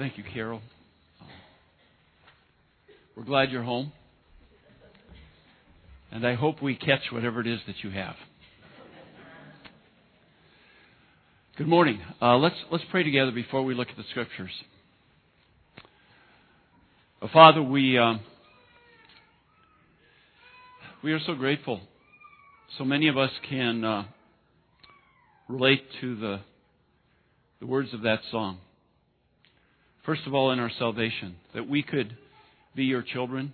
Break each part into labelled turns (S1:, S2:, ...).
S1: Thank you, Carol. We're glad you're home. And I hope we catch whatever it is that you have. Good morning. Uh, let's let's pray together before we look at the scriptures. Uh, Father, we um, we are so grateful. So many of us can uh, relate to the the words of that song. First of all, in our salvation, that we could be your children,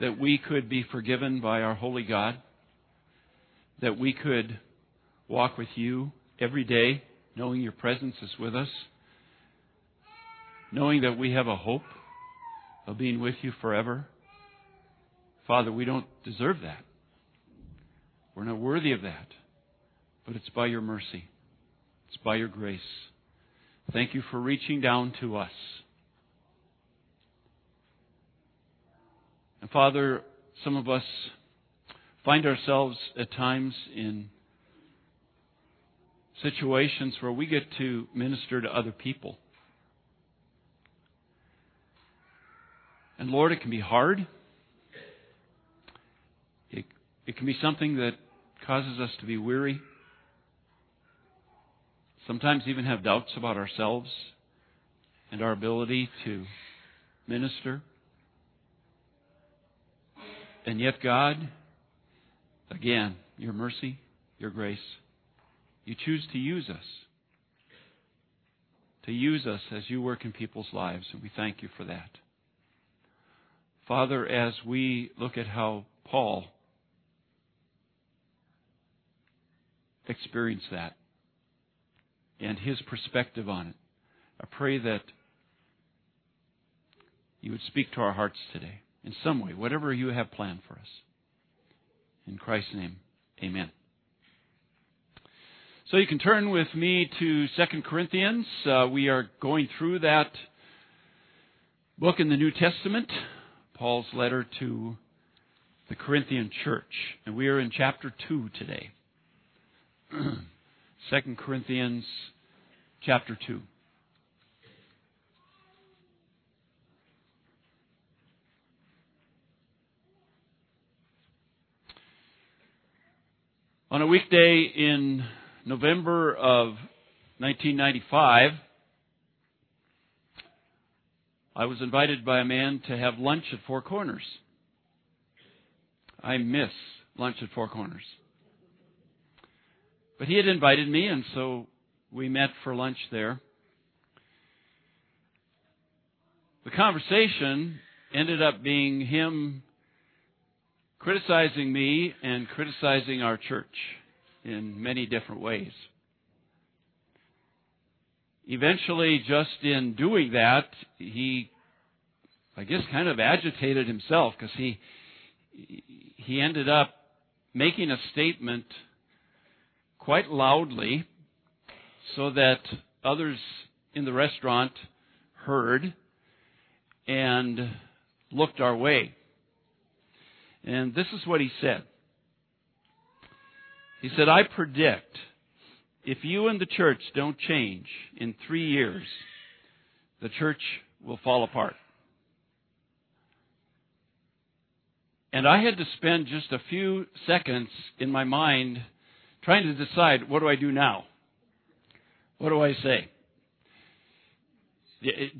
S1: that we could be forgiven by our holy God, that we could walk with you every day, knowing your presence is with us, knowing that we have a hope of being with you forever. Father, we don't deserve that. We're not worthy of that. But it's by your mercy. It's by your grace. Thank you for reaching down to us. And Father, some of us find ourselves at times in situations where we get to minister to other people. And Lord, it can be hard. It, it can be something that causes us to be weary. Sometimes even have doubts about ourselves and our ability to minister. And yet, God, again, your mercy, your grace, you choose to use us. To use us as you work in people's lives, and we thank you for that. Father, as we look at how Paul experienced that and his perspective on it, I pray that you would speak to our hearts today in some way, whatever you have planned for us. In Christ's name, amen. So you can turn with me to 2 Corinthians. Uh, we are going through that book in the New Testament, Paul's letter to the Corinthian church. And we are in chapter 2 today. 2 Corinthians chapter 2. On a weekday in November of 1995, I was invited by a man to have lunch at Four Corners. I miss lunch at Four Corners. But he had invited me, and so we met for lunch there. The conversation ended up being him criticizing me and criticizing our church in many different ways. Eventually, just in doing that, he, I guess, kind of agitated himself because he, he ended up making a statement quite loudly so that others in the restaurant heard and looked our way. And this is what he said. He said, I predict if you and the church don't change in three years, the church will fall apart. And I had to spend just a few seconds in my mind trying to decide what do I do now? What do I say?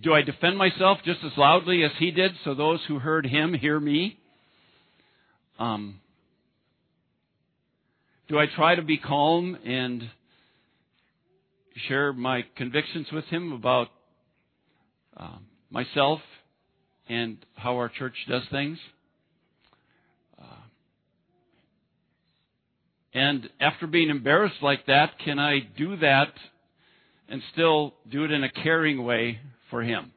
S1: Do I defend myself just as loudly as he did so those who heard him hear me? Um, do I try to be calm and share my convictions with him about uh, myself and how our church does things? Uh, and after being embarrassed like that, can I do that and still do it in a caring way for him?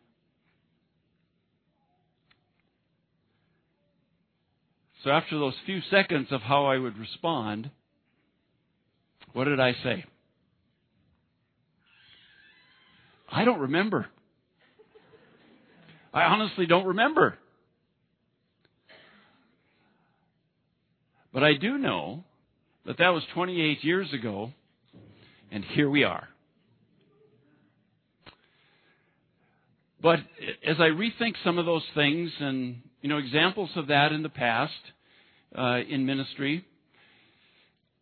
S1: So after those few seconds of how I would respond, what did I say? I don't remember. I honestly don't remember. But I do know that that was 28 years ago, and here we are. But as I rethink some of those things and, you know, examples of that in the past uh, in ministry,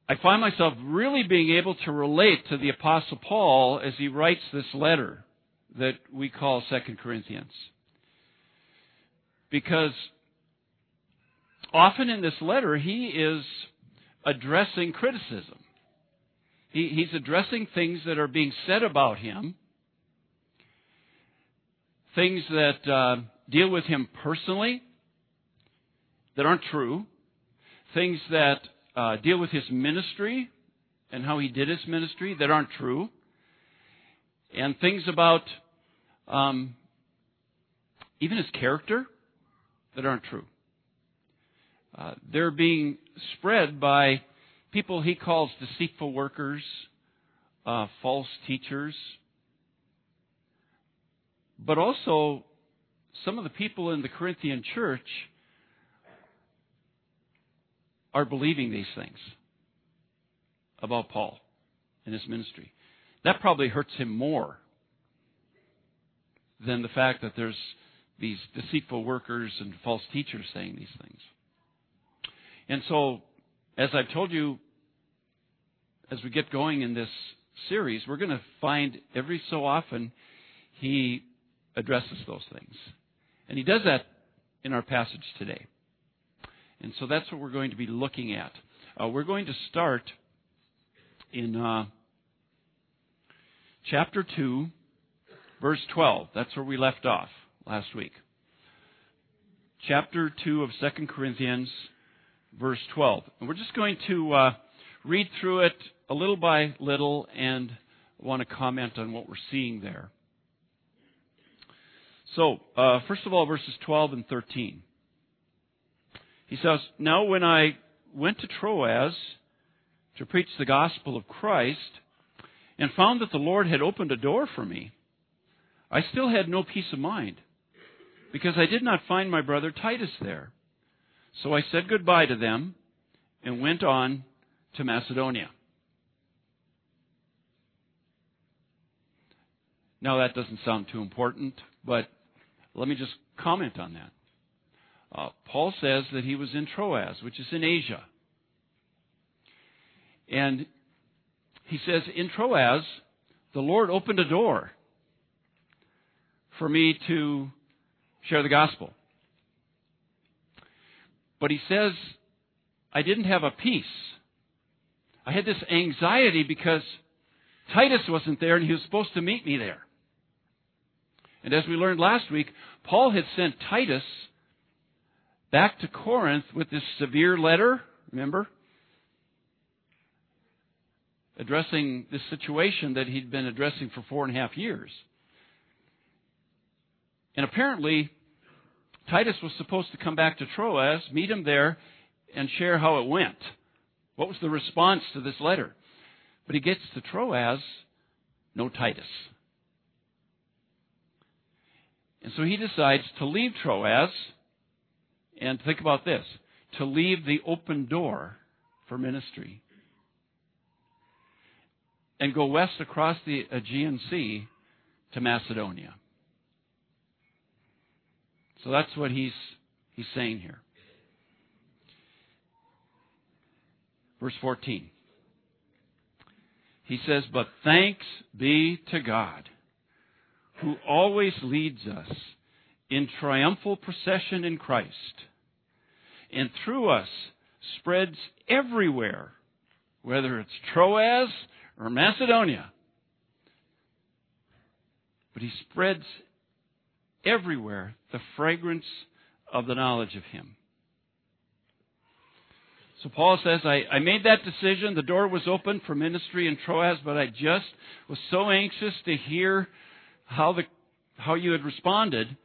S1: I find myself really being able to relate to the Apostle Paul as he writes this letter that we call Second Corinthians. Because often in this letter, he is addressing criticism. He, he's addressing things that are being said about him, things that uh, deal with him personally that aren't true, things that uh, deal with his ministry and how he did his ministry that aren't true, and things about um, even his character that aren't true. Uh, they're being spread by people he calls deceitful workers, uh, false teachers, but also some of the people in the Corinthian church are believing these things about Paul and his ministry. That probably hurts him more than the fact that there's these deceitful workers and false teachers saying these things. And so, as I've told you as we get going in this series, we're going to find every so often he addresses those things. And he does that in our passage today. And so that's what we're going to be looking at. Uh, we're going to start in uh, chapter 2, verse 12. That's where we left off last week. Chapter 2 of 2 Corinthians, verse 12. And we're just going to uh, read through it a little by little and want to comment on what we're seeing there. So, uh, first of all, verses 12 and 13. He says, Now when I went to Troas to preach the gospel of Christ and found that the Lord had opened a door for me, I still had no peace of mind because I did not find my brother Titus there. So I said goodbye to them and went on to Macedonia. Now, that doesn't sound too important, but let me just comment on that. Uh, Paul says that he was in Troas, which is in Asia. And he says, in Troas, the Lord opened a door for me to share the gospel. But he says, I didn't have a peace. I had this anxiety because Titus wasn't there and he was supposed to meet me there. And as we learned last week, Paul had sent Titus back to Corinth with this severe letter, remember? Addressing this situation that he'd been addressing for four and a half years. And apparently, Titus was supposed to come back to Troas, meet him there, and share how it went. What was the response to this letter? But he gets to Troas, no Titus. And so he decides to leave Troas and think about this to leave the open door for ministry and go west across the Aegean Sea to Macedonia. So that's what he's, he's saying here. Verse 14. He says, But thanks be to God, who always leads us in triumphal procession in Christ, and through us spreads everywhere, whether it's Troas or Macedonia. But he spreads everywhere the fragrance of the knowledge of him. So Paul says, I, I made that decision. The door was open for ministry in Troas, but I just was so anxious to hear how the how you had responded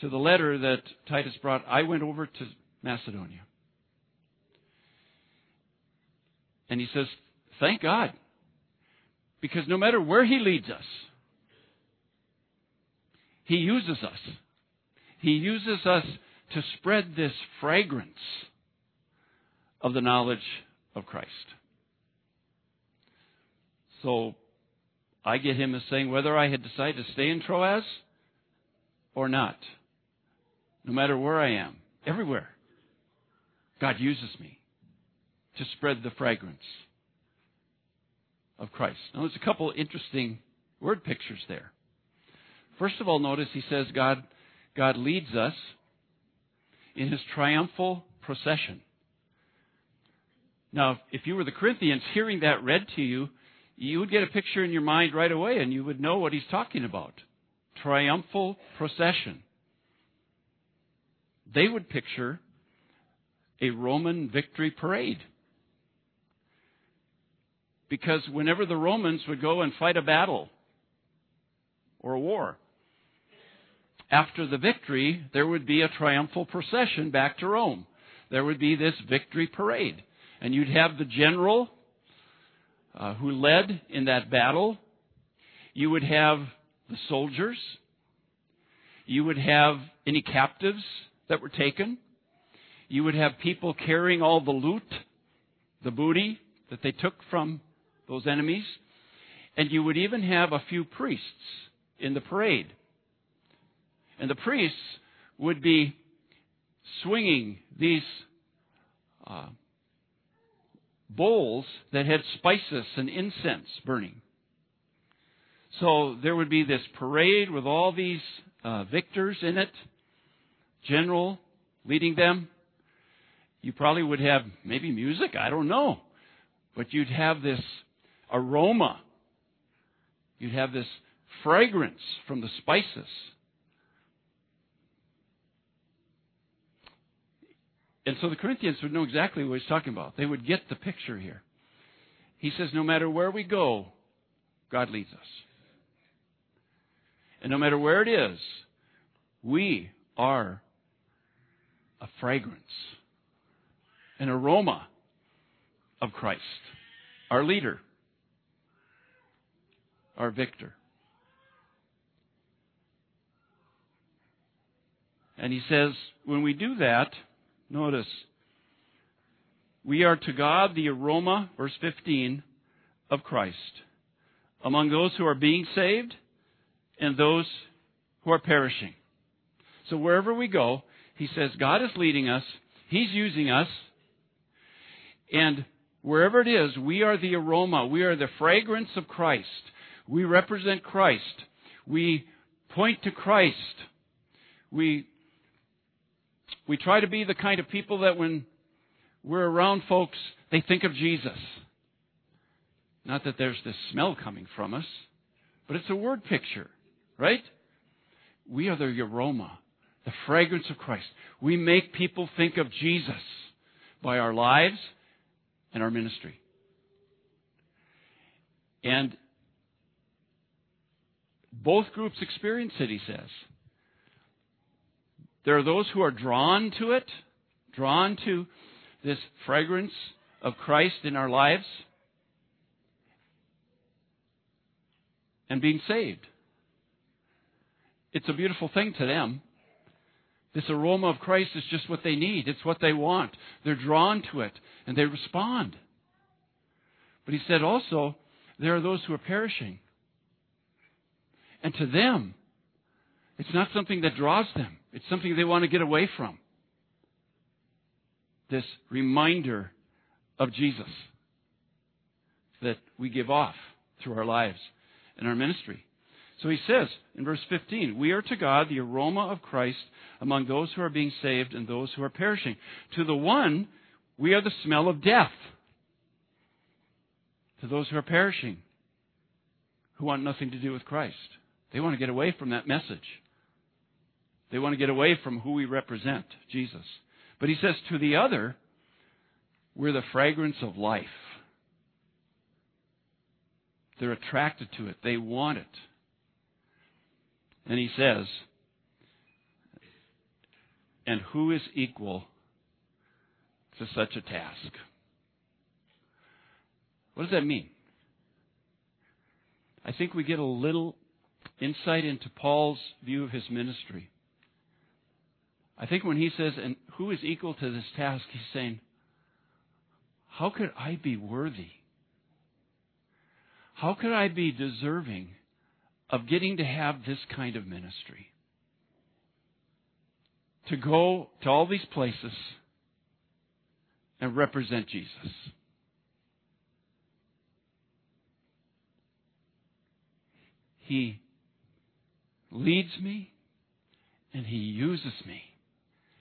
S1: to the letter that Titus brought, I went over to Macedonia. And he says, Thank God. Because no matter where he leads us, he uses us. He uses us to spread this fragrance of the knowledge of Christ. So I get him as saying whether I had decided to stay in Troas or not, no matter where I am, everywhere, God uses me to spread the fragrance of Christ. Now, there's a couple interesting word pictures there. First of all, notice he says God, God leads us in his triumphal procession. Now, if you were the Corinthians hearing that read to you, you would get a picture in your mind right away and you would know what he's talking about. Triumphal procession. They would picture a Roman victory parade. Because whenever the Romans would go and fight a battle or a war, after the victory, there would be a triumphal procession back to Rome. There would be this victory parade. And you'd have the general uh, who led in that battle. You would have the soldiers. You would have any captives that were taken. You would have people carrying all the loot, the booty that they took from those enemies. And you would even have a few priests in the parade. And the priests would be swinging these uh, bowls that had spices and incense burning. So there would be this parade with all these uh, victors in it, general leading them. You probably would have maybe music, I don't know. But you'd have this aroma. You'd have this fragrance from the spices. And so the Corinthians would know exactly what he's talking about. They would get the picture here. He says, no matter where we go, God leads us. And no matter where it is, we are a fragrance, an aroma of Christ, our leader, our victor. And he says, when we do that, Notice, we are to God the aroma, verse 15, of Christ among those who are being saved and those who are perishing. So wherever we go, he says God is leading us, He's using us, and wherever it is, we are the aroma, we are the fragrance of Christ. We represent Christ. We point to Christ. We we try to be the kind of people that when we're around folks, they think of Jesus. Not that there's this smell coming from us, but it's a word picture, right? We are the aroma, the fragrance of Christ. We make people think of Jesus by our lives and our ministry. And both groups experience it, he says. There are those who are drawn to it, drawn to this fragrance of Christ in our lives, and being saved. It's a beautiful thing to them. This aroma of Christ is just what they need. It's what they want. They're drawn to it and they respond. But he said also, there are those who are perishing. And to them, it's not something that draws them. It's something they want to get away from. This reminder of Jesus that we give off through our lives and our ministry. So he says in verse 15, We are to God the aroma of Christ among those who are being saved and those who are perishing. To the one, we are the smell of death. To those who are perishing, who want nothing to do with Christ, they want to get away from that message. They want to get away from who we represent, Jesus. But he says to the other, we're the fragrance of life. They're attracted to it. They want it. And he says, and who is equal to such a task? What does that mean? I think we get a little insight into Paul's view of his ministry. I think when he says, and who is equal to this task, he's saying, how could I be worthy? How could I be deserving of getting to have this kind of ministry? to go to all these places and represent Jesus. He leads me and He uses me,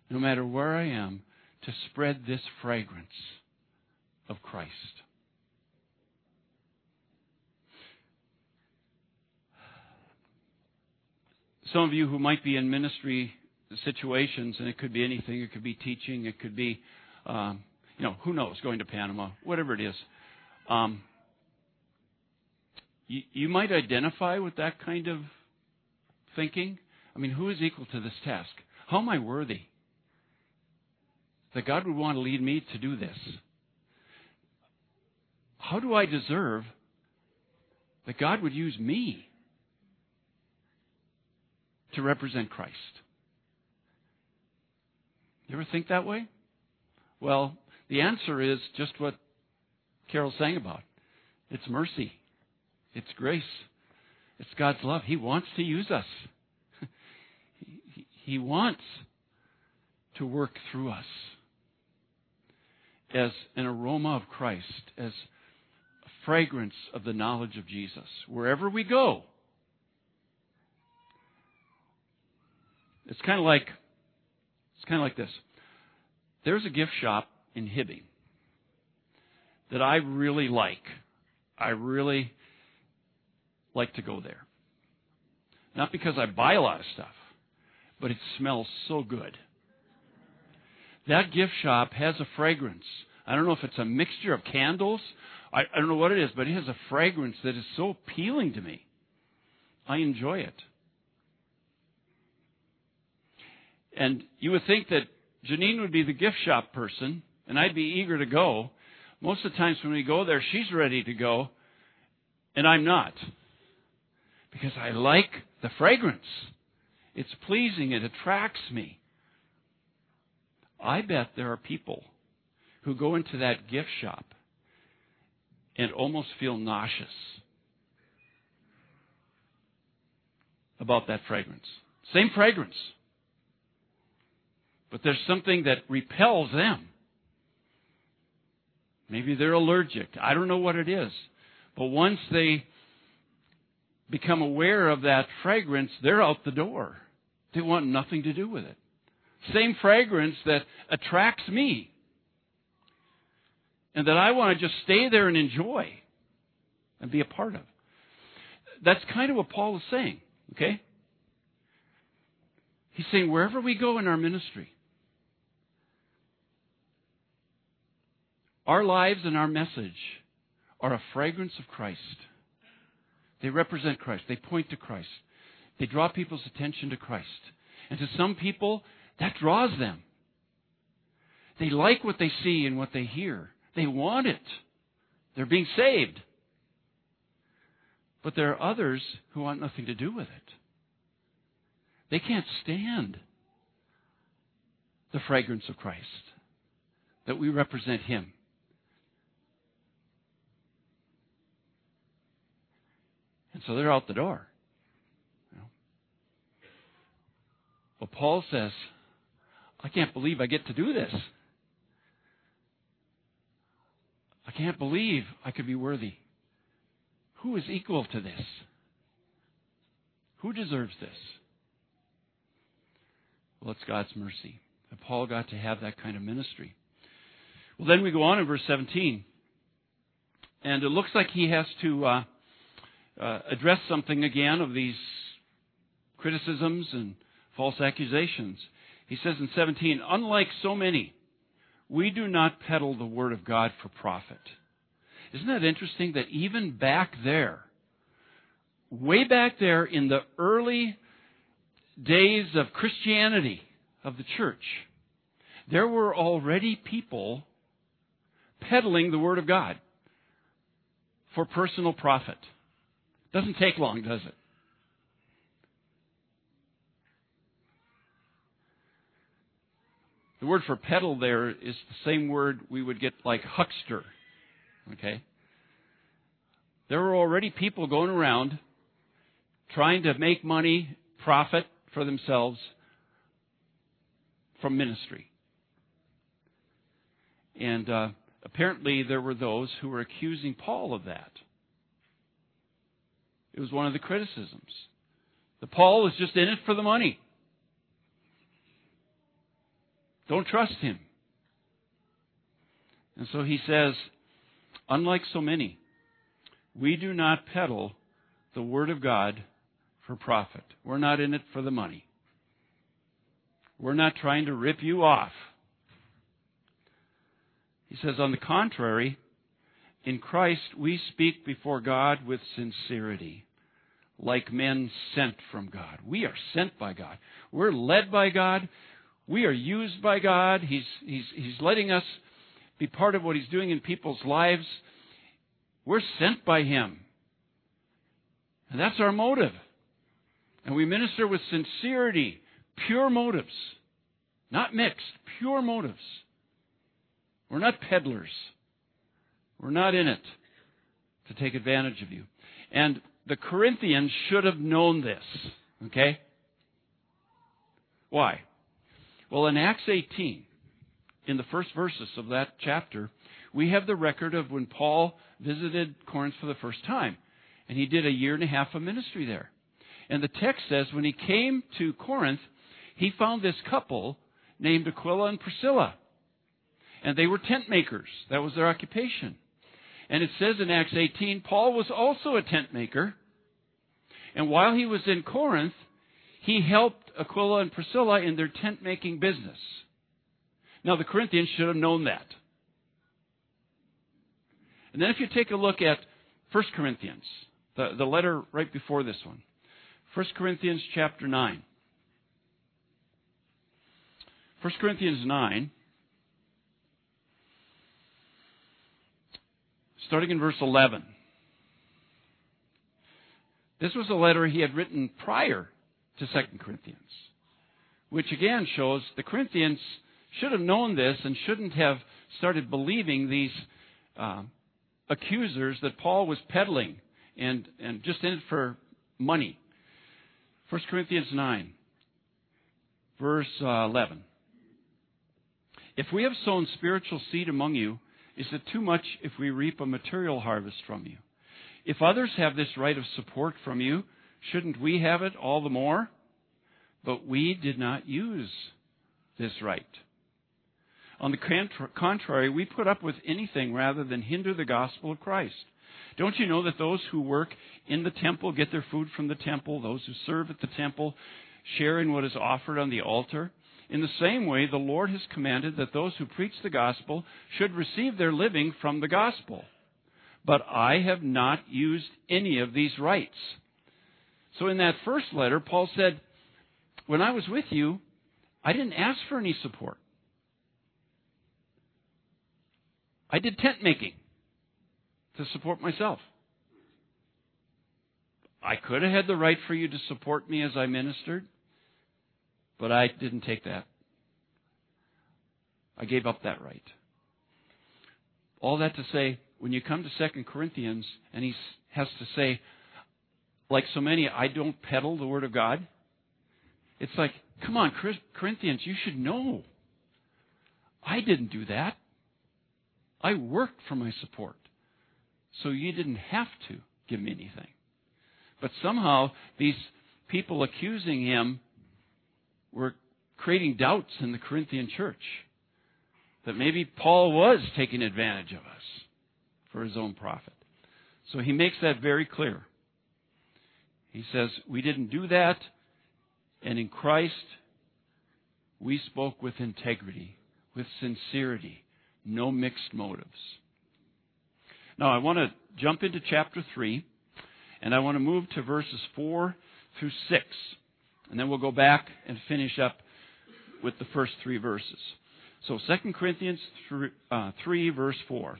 S1: no matter where I am, to spread this fragrance of Christ. Some of you who might be in ministry situations, and it could be anything, it could be teaching, it could be, um, you know, who knows, going to Panama, whatever it is. Um, you, you might identify with that kind of thinking. I mean, who is equal to this task? How am I worthy? That God would want to lead me to do this. How do I deserve that God would use me to represent Christ? You ever think that way? Well, the answer is just what Carol sang about. It's mercy. It's grace. It's God's love. He wants to use us. he wants to work through us as an aroma of Christ, as a fragrance of the knowledge of Jesus. Wherever we go, it's kind of like it's kind of like this. There's a gift shop in Hibbing that I really like. I really like to go there. Not because I buy a lot of stuff, but it smells so good. That gift shop has a fragrance. I don't know if it's a mixture of candles. I, I don't know what it is, but it has a fragrance that is so appealing to me. I enjoy it. And you would think that Janine would be the gift shop person, and I'd be eager to go. Most of the times when we go there, she's ready to go, and I'm not. Because I like the fragrance. It's pleasing, it attracts me. I bet there are people who go into that gift shop and almost feel nauseous about that fragrance. Same fragrance. But there's something that repels them. Maybe they're allergic. I don't know what it is. But once they become aware of that fragrance, they're out the door. They want nothing to do with it. Same fragrance that attracts me. And that I want to just stay there and enjoy and be a part of. That's kind of what Paul is saying, okay? He's saying wherever we go in our ministry, Our lives and our message are a fragrance of Christ. They represent Christ. They point to Christ. They draw people's attention to Christ. And to some people, that draws them. They like what they see and what they hear. They want it. They're being saved. But there are others who want nothing to do with it. They can't stand the fragrance of Christ, that we represent Him. And so they're out the door. But Paul says, I can't believe I get to do this. I can't believe I could be worthy. Who is equal to this? Who deserves this? Well, it's God's mercy that Paul got to have that kind of ministry. Well, then we go on in verse 17. And it looks like he has to uh, uh, address something again of these criticisms and false accusations. He says in 17, unlike so many, we do not peddle the word of God for profit. Isn't that interesting that even back there, way back there in the early days of Christianity, of the church, there were already people peddling the word of God for personal profit. Doesn't take long, does it? The word for peddle there is the same word we would get like huckster. Okay? There were already people going around trying to make money, profit for themselves from ministry. And uh, apparently, there were those who were accusing Paul of that. It was one of the criticisms. That Paul is just in it for the money. Don't trust him. And so he says, unlike so many, we do not peddle the Word of God for profit. We're not in it for the money. We're not trying to rip you off. He says, on the contrary, in Christ we speak before God with sincerity, like men sent from God. We are sent by God. We're led by God. We are used by God. He's, he's, he's letting us be part of what He's doing in people's lives. We're sent by Him. And that's our motive. And we minister with sincerity, pure motives, not mixed, pure motives. We're not peddlers. We're not in it to take advantage of you. And the Corinthians should have known this. Okay? Why? Well, in Acts 18, in the first verses of that chapter, we have the record of when Paul visited Corinth for the first time. And he did a year and a half of ministry there. And the text says when he came to Corinth, he found this couple named Aquila and Priscilla. And they were tent makers. That was their occupation. And it says in Acts 18, Paul was also a tent maker. And while he was in Corinth, he helped Aquila and Priscilla in their tent making business. Now, the Corinthians should have known that. And then if you take a look at 1 Corinthians, the, the letter right before this one, 1 Corinthians chapter 9. 1 Corinthians 9, starting in verse 11. This was a letter he had written prior to 2 Corinthians, which again shows the Corinthians should have known this and shouldn't have started believing these uh, accusers that Paul was peddling and, and just in it for money. 1 Corinthians 9, verse uh, 11. If we have sown spiritual seed among you, is it too much if we reap a material harvest from you? If others have this right of support from you, shouldn't we have it all the more? But we did not use this right. On the contrary, we put up with anything rather than hinder the gospel of Christ. Don't you know that those who work in the temple get their food from the temple? Those who serve at the temple share in what is offered on the altar? In the same way, the Lord has commanded that those who preach the gospel should receive their living from the gospel. But I have not used any of these rights. So in that first letter, Paul said, When I was with you, I didn't ask for any support. I did tent making to support myself. I could have had the right for you to support me as I ministered, but I didn't take that. I gave up that right. All that to say, when you come to 2 Corinthians and he has to say, like so many, I don't peddle the Word of God. It's like, come on, Corinthians, you should know. I didn't do that. I worked for my support. So you didn't have to give me anything. But somehow these people accusing him were creating doubts in the Corinthian church that maybe Paul was taking advantage of us for his own profit. So he makes that very clear. He says, We didn't do that, and in Christ we spoke with integrity, with sincerity, no mixed motives. Now, I want to jump into chapter 3, and I want to move to verses 4 through 6. And then we'll go back and finish up with the first three verses. So 2 Corinthians 3, uh, 3, verse 4.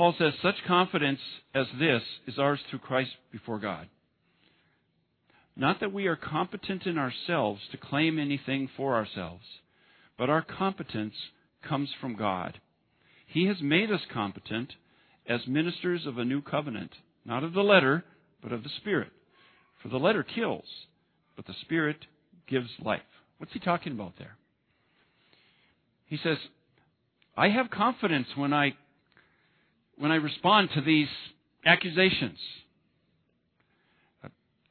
S1: Paul says, Such confidence as this is ours through Christ before God. Not that we are competent in ourselves to claim anything for ourselves, but our competence comes from God he has made us competent as ministers of a new covenant, not of the letter, but of the Spirit. For the letter kills, but the Spirit gives life. What's he talking about there? He says, I have confidence when I when I respond to these accusations.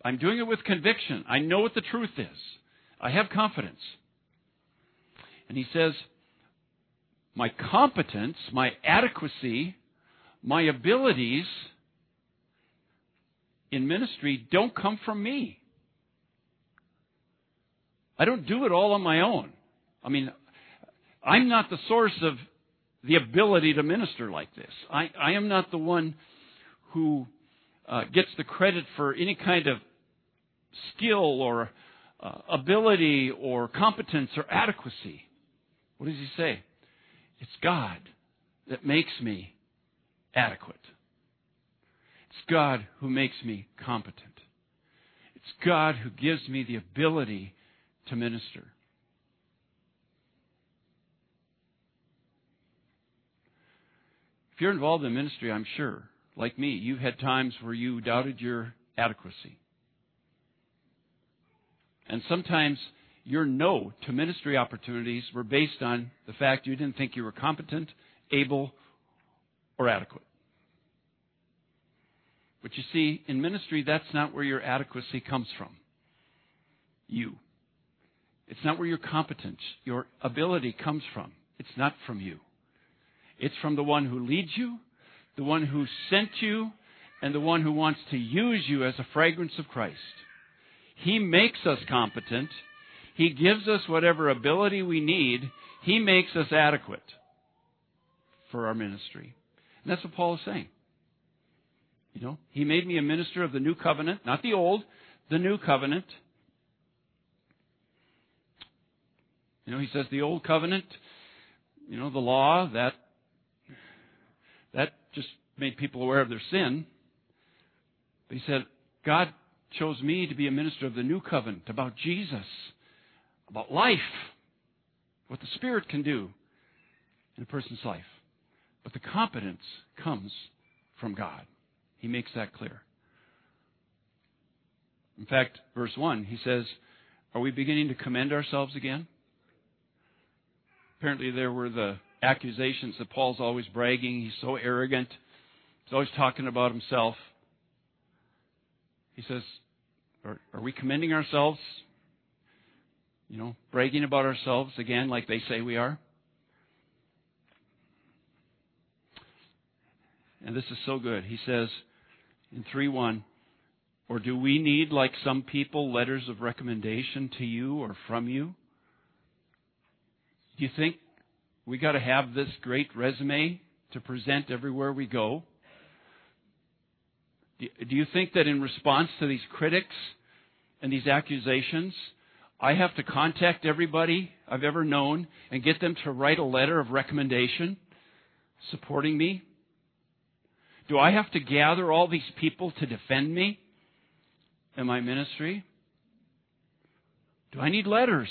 S1: I'm doing it with conviction. I know what the truth is. I have confidence. And he says, my competence, my adequacy, my abilities in ministry don't come from me. I don't do it all on my own. I mean, I'm not the source of the ability to minister like this. I, I am not the one who uh, gets the credit for any kind of skill or uh, ability or competence or adequacy. What does he say? It's God that makes me adequate. It's God who makes me competent. It's God who gives me the ability to minister. If you're involved in ministry, I'm sure, like me, you've had times where you doubted your adequacy. And sometimes your no to ministry opportunities were based on the fact you didn't think you were competent, able, or adequate. But you see, in ministry, that's not where your adequacy comes from. You. It's not where your competence, your ability comes from. It's not from you. It's from the one who leads you, the one who sent you, and the one who wants to use you as a fragrance of Christ. He makes us competent. He gives us whatever ability we need. He makes us adequate for our ministry. And that's what Paul is saying. You know, he made me a minister of the new covenant, not the old, the new covenant. You know, he says the old covenant, you know, the law, that that just made people aware of their sin. But he said, God chose me to be a minister of the new covenant, about Jesus, about life, what the Spirit can do in a person's life. But the competence comes from God. He makes that clear. In fact, verse 1, he says, Are we beginning to commend ourselves again? Apparently, there were the accusations that Paul's always bragging. He's so arrogant. He's always talking about himself. He says, Are, are we commending ourselves? You know, bragging about ourselves again, like they say we are? And this is so good. He says in 3 1, or do we need, like some people, letters of recommendation to you or from you? Do you think we got to have this great resume to present everywhere we go? Do you think that in response to these critics and these accusations, I have to contact everybody I've ever known and get them to write a letter of recommendation supporting me? Do I have to gather all these people to defend me in my ministry? Do I need letters?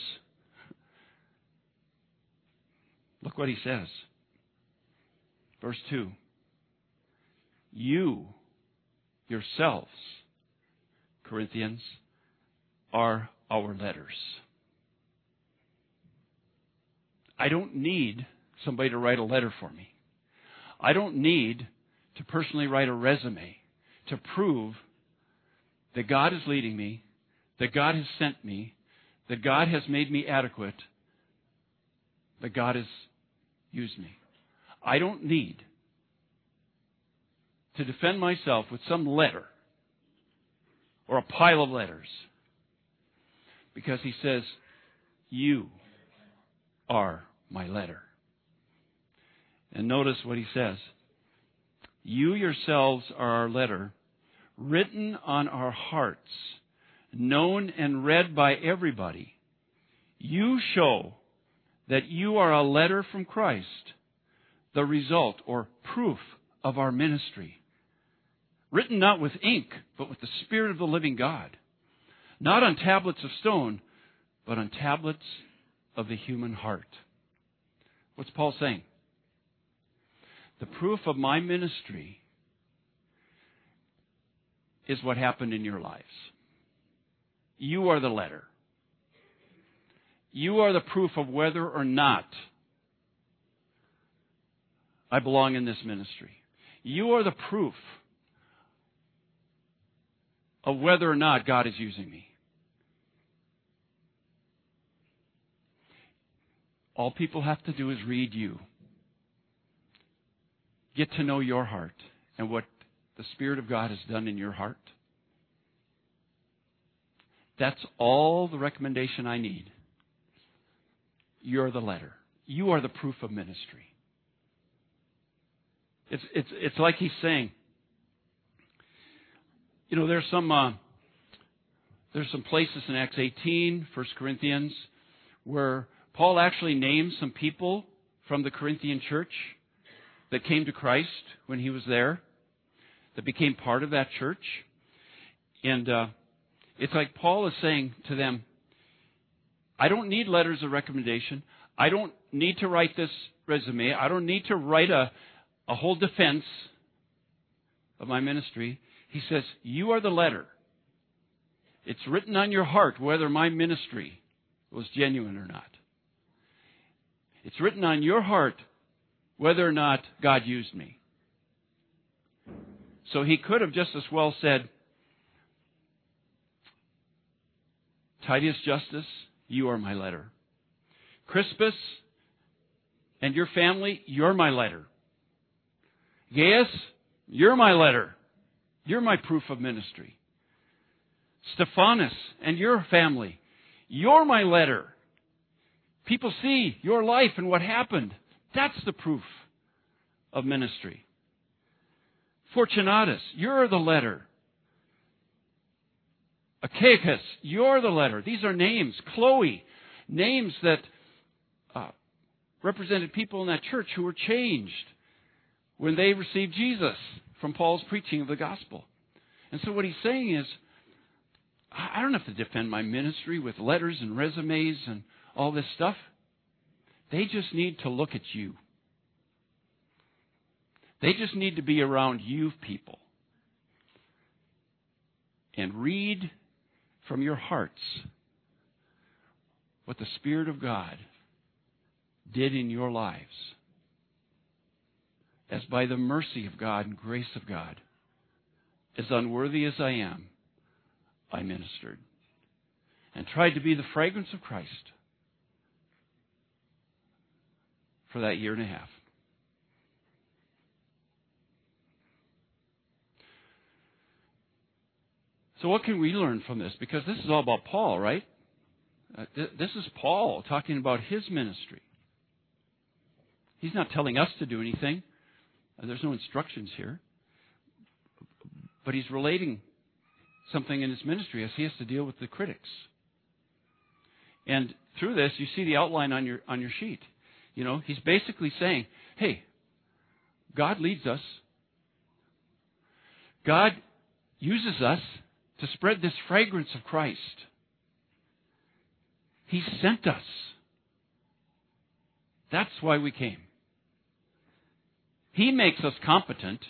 S1: Look what he says. Verse 2 You yourselves, Corinthians, are our letters. I don't need somebody to write a letter for me. I don't need to personally write a resume to prove that God is leading me, that God has sent me, that God has made me adequate, that God has use me. I don't need to defend myself with some letter or a pile of letters because he says, You are my letter. And notice what he says You yourselves are our letter, written on our hearts, known and read by everybody. You show that you are a letter from Christ, the result or proof of our ministry. Written not with ink, but with the Spirit of the living God. Not on tablets of stone, but on tablets of the human heart. What's Paul saying? The proof of my ministry is what happened in your lives. You are the letter You are the proof of whether or not I belong in this ministry. You are the proof of whether or not God is using me. All people have to do is read you. Get to know your heart and what the Spirit of God has done in your heart. That's all the recommendation I need. You're the letter. You are the proof of ministry. It's, it's, it's like he's saying, you know, there's some, uh, there's some places in Acts 18, 1 Corinthians, where Paul actually names some people from the Corinthian church that came to Christ when he was there, that became part of that church. And uh, it's like Paul is saying to them, I don't need letters of recommendation. I don't need to write this resume. I don't need to write a, a whole defense of my ministry. He says, You are the letter. It's written on your heart whether my ministry was genuine or not. It's written on your heart whether or not God used me. So he could have just as well said, Titus Justus, you are my letter. Crispus and your family, you're my letter. Gaius, you're my letter. You're my proof of ministry. Stephanus and your family, you're my letter. People see your life and what happened. That's the proof of ministry. Fortunatus, you're the letter. Achaicus, you're the letter. These are names. Chloe, names that uh, represented people in that church who were changed when they received Jesus from Paul's preaching of the gospel. And so what he's saying is, I don't have to defend my ministry with letters and resumes and all this stuff. They just need to look at you. They just need to be around you people and read from your hearts what the Spirit of God did in your lives. As by the mercy of God and grace of God, as unworthy as I am, I ministered and tried to be the fragrance of Christ for that year and a half. So, what can we learn from this? Because this is all about Paul, right? Uh, th- this is Paul talking about his ministry. He's not telling us to do anything, uh, there's no instructions here. But he's relating something in his ministry as he has to deal with the critics. And through this, you see the outline on your, on your sheet. You know, he's basically saying, hey, God leads us. God uses us to spread this fragrance of Christ. He sent us. That's why we came. He makes us competent.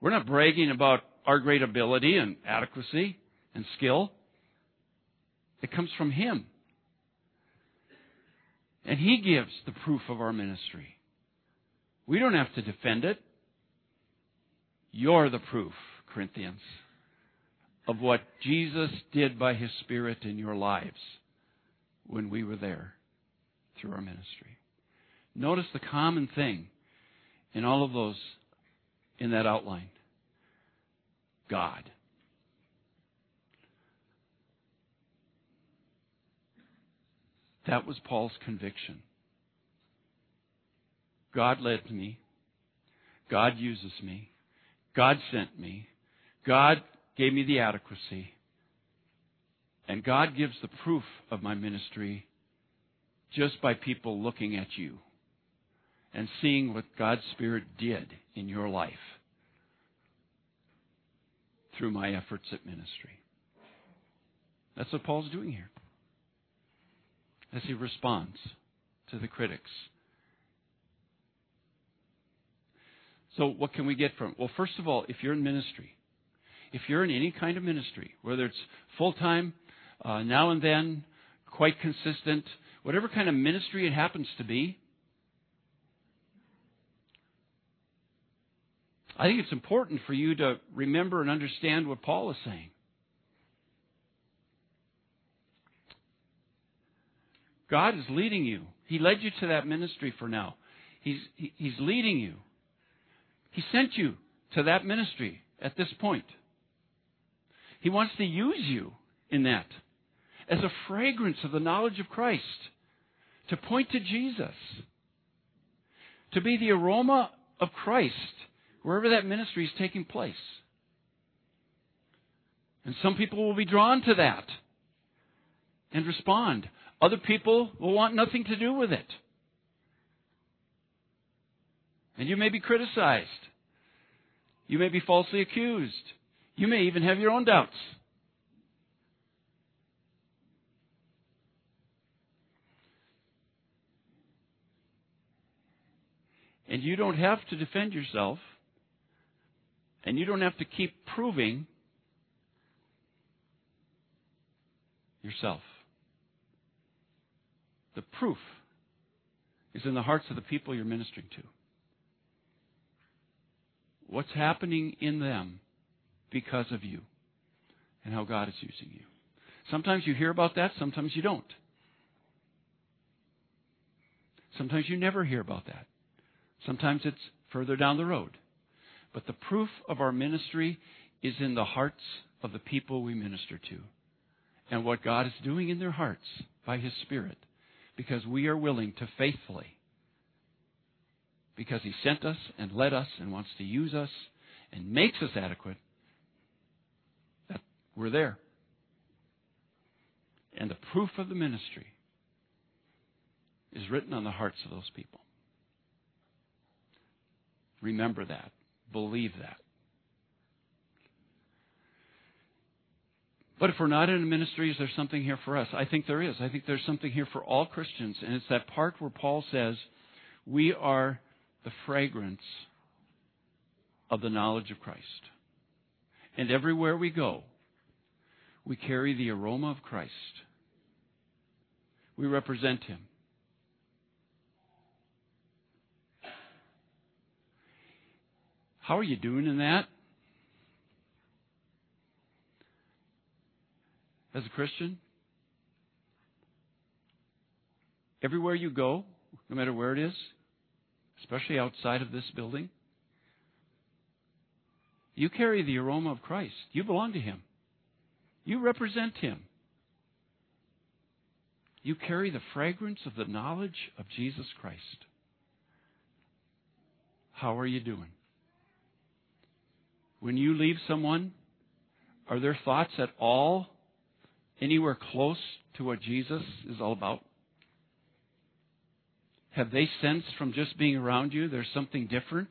S1: We're not bragging about our great ability and adequacy and skill. It comes from Him. And He gives the proof of our ministry. We don't have to defend it. You're the proof. Corinthians, of what Jesus did by His Spirit in your lives when we were there through our ministry. Notice the common thing in all of those in that outline God. That was Paul's conviction. God led me. God uses me. God sent me. God gave me the adequacy. And God gives the proof of my ministry just by people looking at you and seeing what God's Spirit did in your life through my efforts at ministry. That's what Paul's doing here as he responds to the critics. So, what can we get from it? Well, first of all, if you're in ministry, if you're in any kind of ministry, whether it's full time, uh, now and then, quite consistent, whatever kind of ministry it happens to be. I think it's important for you to remember and understand what Paul is saying. God is leading you. He led you to that ministry for now. He's, he's leading you. He sent you to that ministry at this point. He wants to use you in that as a fragrance of the knowledge of Christ, to point to Jesus, to be the aroma of Christ wherever that ministry is taking place. And some people will be drawn to that and respond. Other people will want nothing to do with it. And you may be criticized. You may be falsely accused. You may even have your own doubts. And you don't have to defend yourself. And you don't have to keep proving yourself. The proof is in the hearts of the people you're ministering to. What's happening in them because of you and how God is using you. Sometimes you hear about that, sometimes you don't. Sometimes you never hear about that. Sometimes it's further down the road. But the proof of our ministry is in the hearts of the people we minister to and what God is doing in their hearts by His Spirit because we are willing to faithfully, because He sent us and led us and wants to use us and makes us adequate, we're there. And the proof of the ministry is written on the hearts of those people. Remember that. Believe that. But if we're not in a ministry, is there something here for us? I think there is. I think there's something here for all Christians. And it's that part where Paul says, we are the fragrance of the knowledge of Christ. And everywhere we go, we carry the aroma of Christ. We represent Him. How are you doing in that? As a Christian? Everywhere you go, no matter where it is, especially outside of this building, you carry the aroma of Christ. You belong to Him. You represent Him. You carry the fragrance of the knowledge of Jesus Christ. How are you doing? When you leave someone, are their thoughts at all anywhere close to what Jesus is all about? Have they sensed from just being around you there's something different?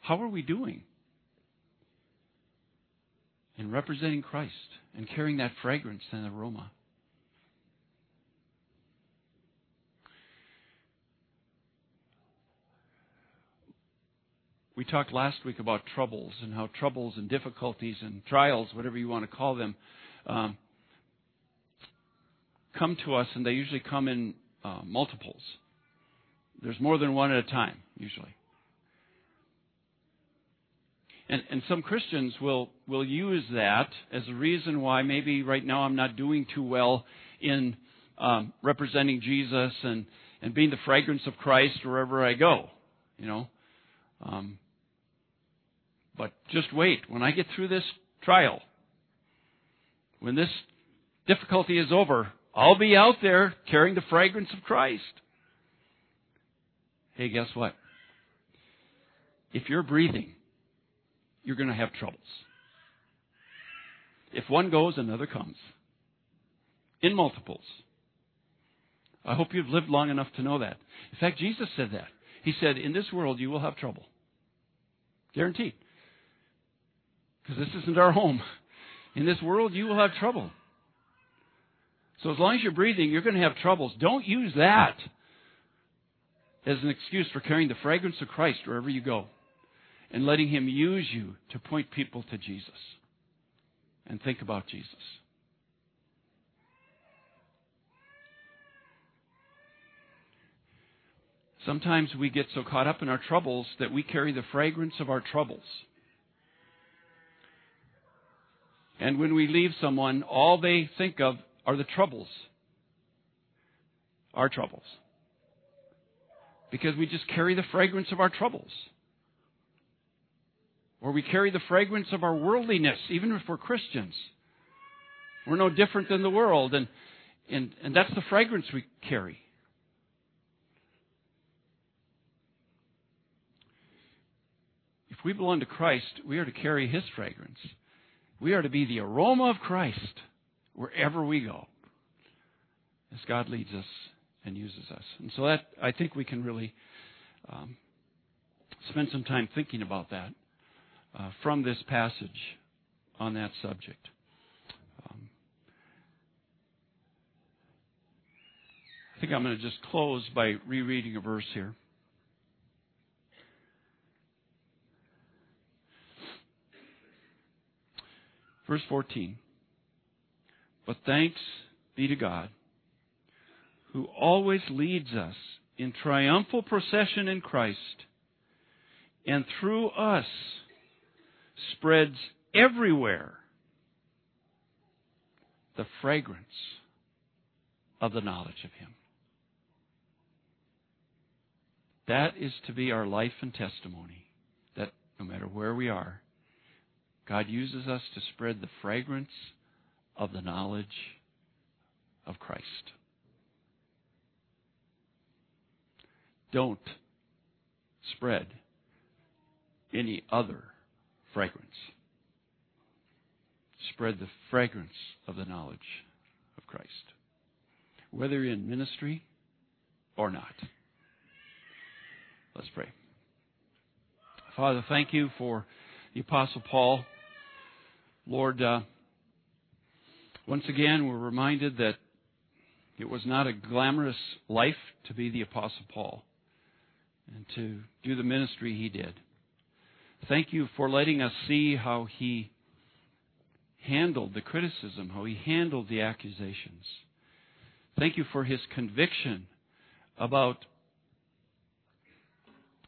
S1: How are we doing in representing Christ and carrying that fragrance and aroma? We talked last week about troubles and how troubles and difficulties and trials, whatever you want to call them, um, come to us, and they usually come in uh, multiples. There's more than one at a time, usually. And, and some Christians will, will use that as a reason why maybe right now I'm not doing too well in um, representing Jesus and, and being the fragrance of Christ wherever I go. You know, um, but just wait. When I get through this trial, when this difficulty is over, I'll be out there carrying the fragrance of Christ. Hey, guess what? If you're breathing, you're going to have troubles. If one goes, another comes. In multiples. I hope you've lived long enough to know that. In fact, Jesus said that. He said, In this world you will have trouble. Guaranteed because this isn't our home. In this world, you will have trouble. So as long as you're breathing, you're going to have troubles. Don't use that as an excuse for carrying the fragrance of Christ wherever you go and letting Him use you to point people to Jesus and think about Jesus. Sometimes we get so caught up in our troubles that we carry the fragrance of our troubles. And when we leave someone, all they think of are the troubles. Our troubles. Because we just carry the fragrance of our troubles. Or we carry the fragrance of our worldliness, even if we're Christians. We're no different than the world, and, and, and that's the fragrance we carry. If we belong to Christ, we are to carry His fragrance. We are to be the aroma of Christ wherever we go, as God leads us and uses us. And so that I think we can really um, spend some time thinking about that uh, from this passage on that subject. Um, I think I'm going to just close by rereading a verse here. Verse 14. But thanks be to God, who always leads us in triumphal procession in Christ, and through us spreads everywhere the fragrance of the knowledge of Him. That is to be our life and testimony that no matter where we are, God uses us to spread the fragrance of the knowledge of Christ. Don't spread any other fragrance. Spread the fragrance of the knowledge of Christ, whether in ministry or not. Let's pray. Father, thank you for the Apostle Paul. Lord, uh, once again, we're reminded that it was not a glamorous life to be the Apostle Paul and to do the ministry he did. Thank you for letting us see how he handled the criticism, how he handled the accusations. Thank you for his conviction about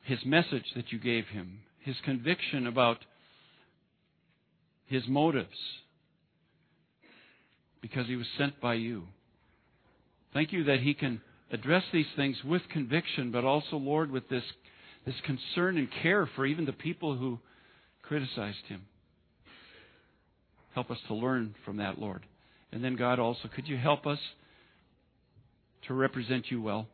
S1: his message that you gave him, his conviction about his motives, because he was sent by you. Thank you that he can address these things with conviction, but also, Lord, with this this concern and care for even the people who criticized him. Help us to learn from that, Lord. And then, God, also, could you help us to represent you well?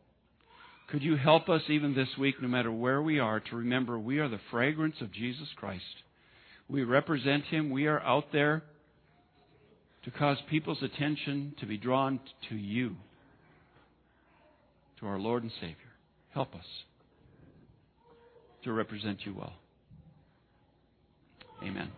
S1: Could you help us even this week, no matter where we are, to remember we are the fragrance of Jesus Christ? We represent him. We are out there to cause people's attention to be drawn to you, to our Lord and Savior. Help us to represent you well. Amen.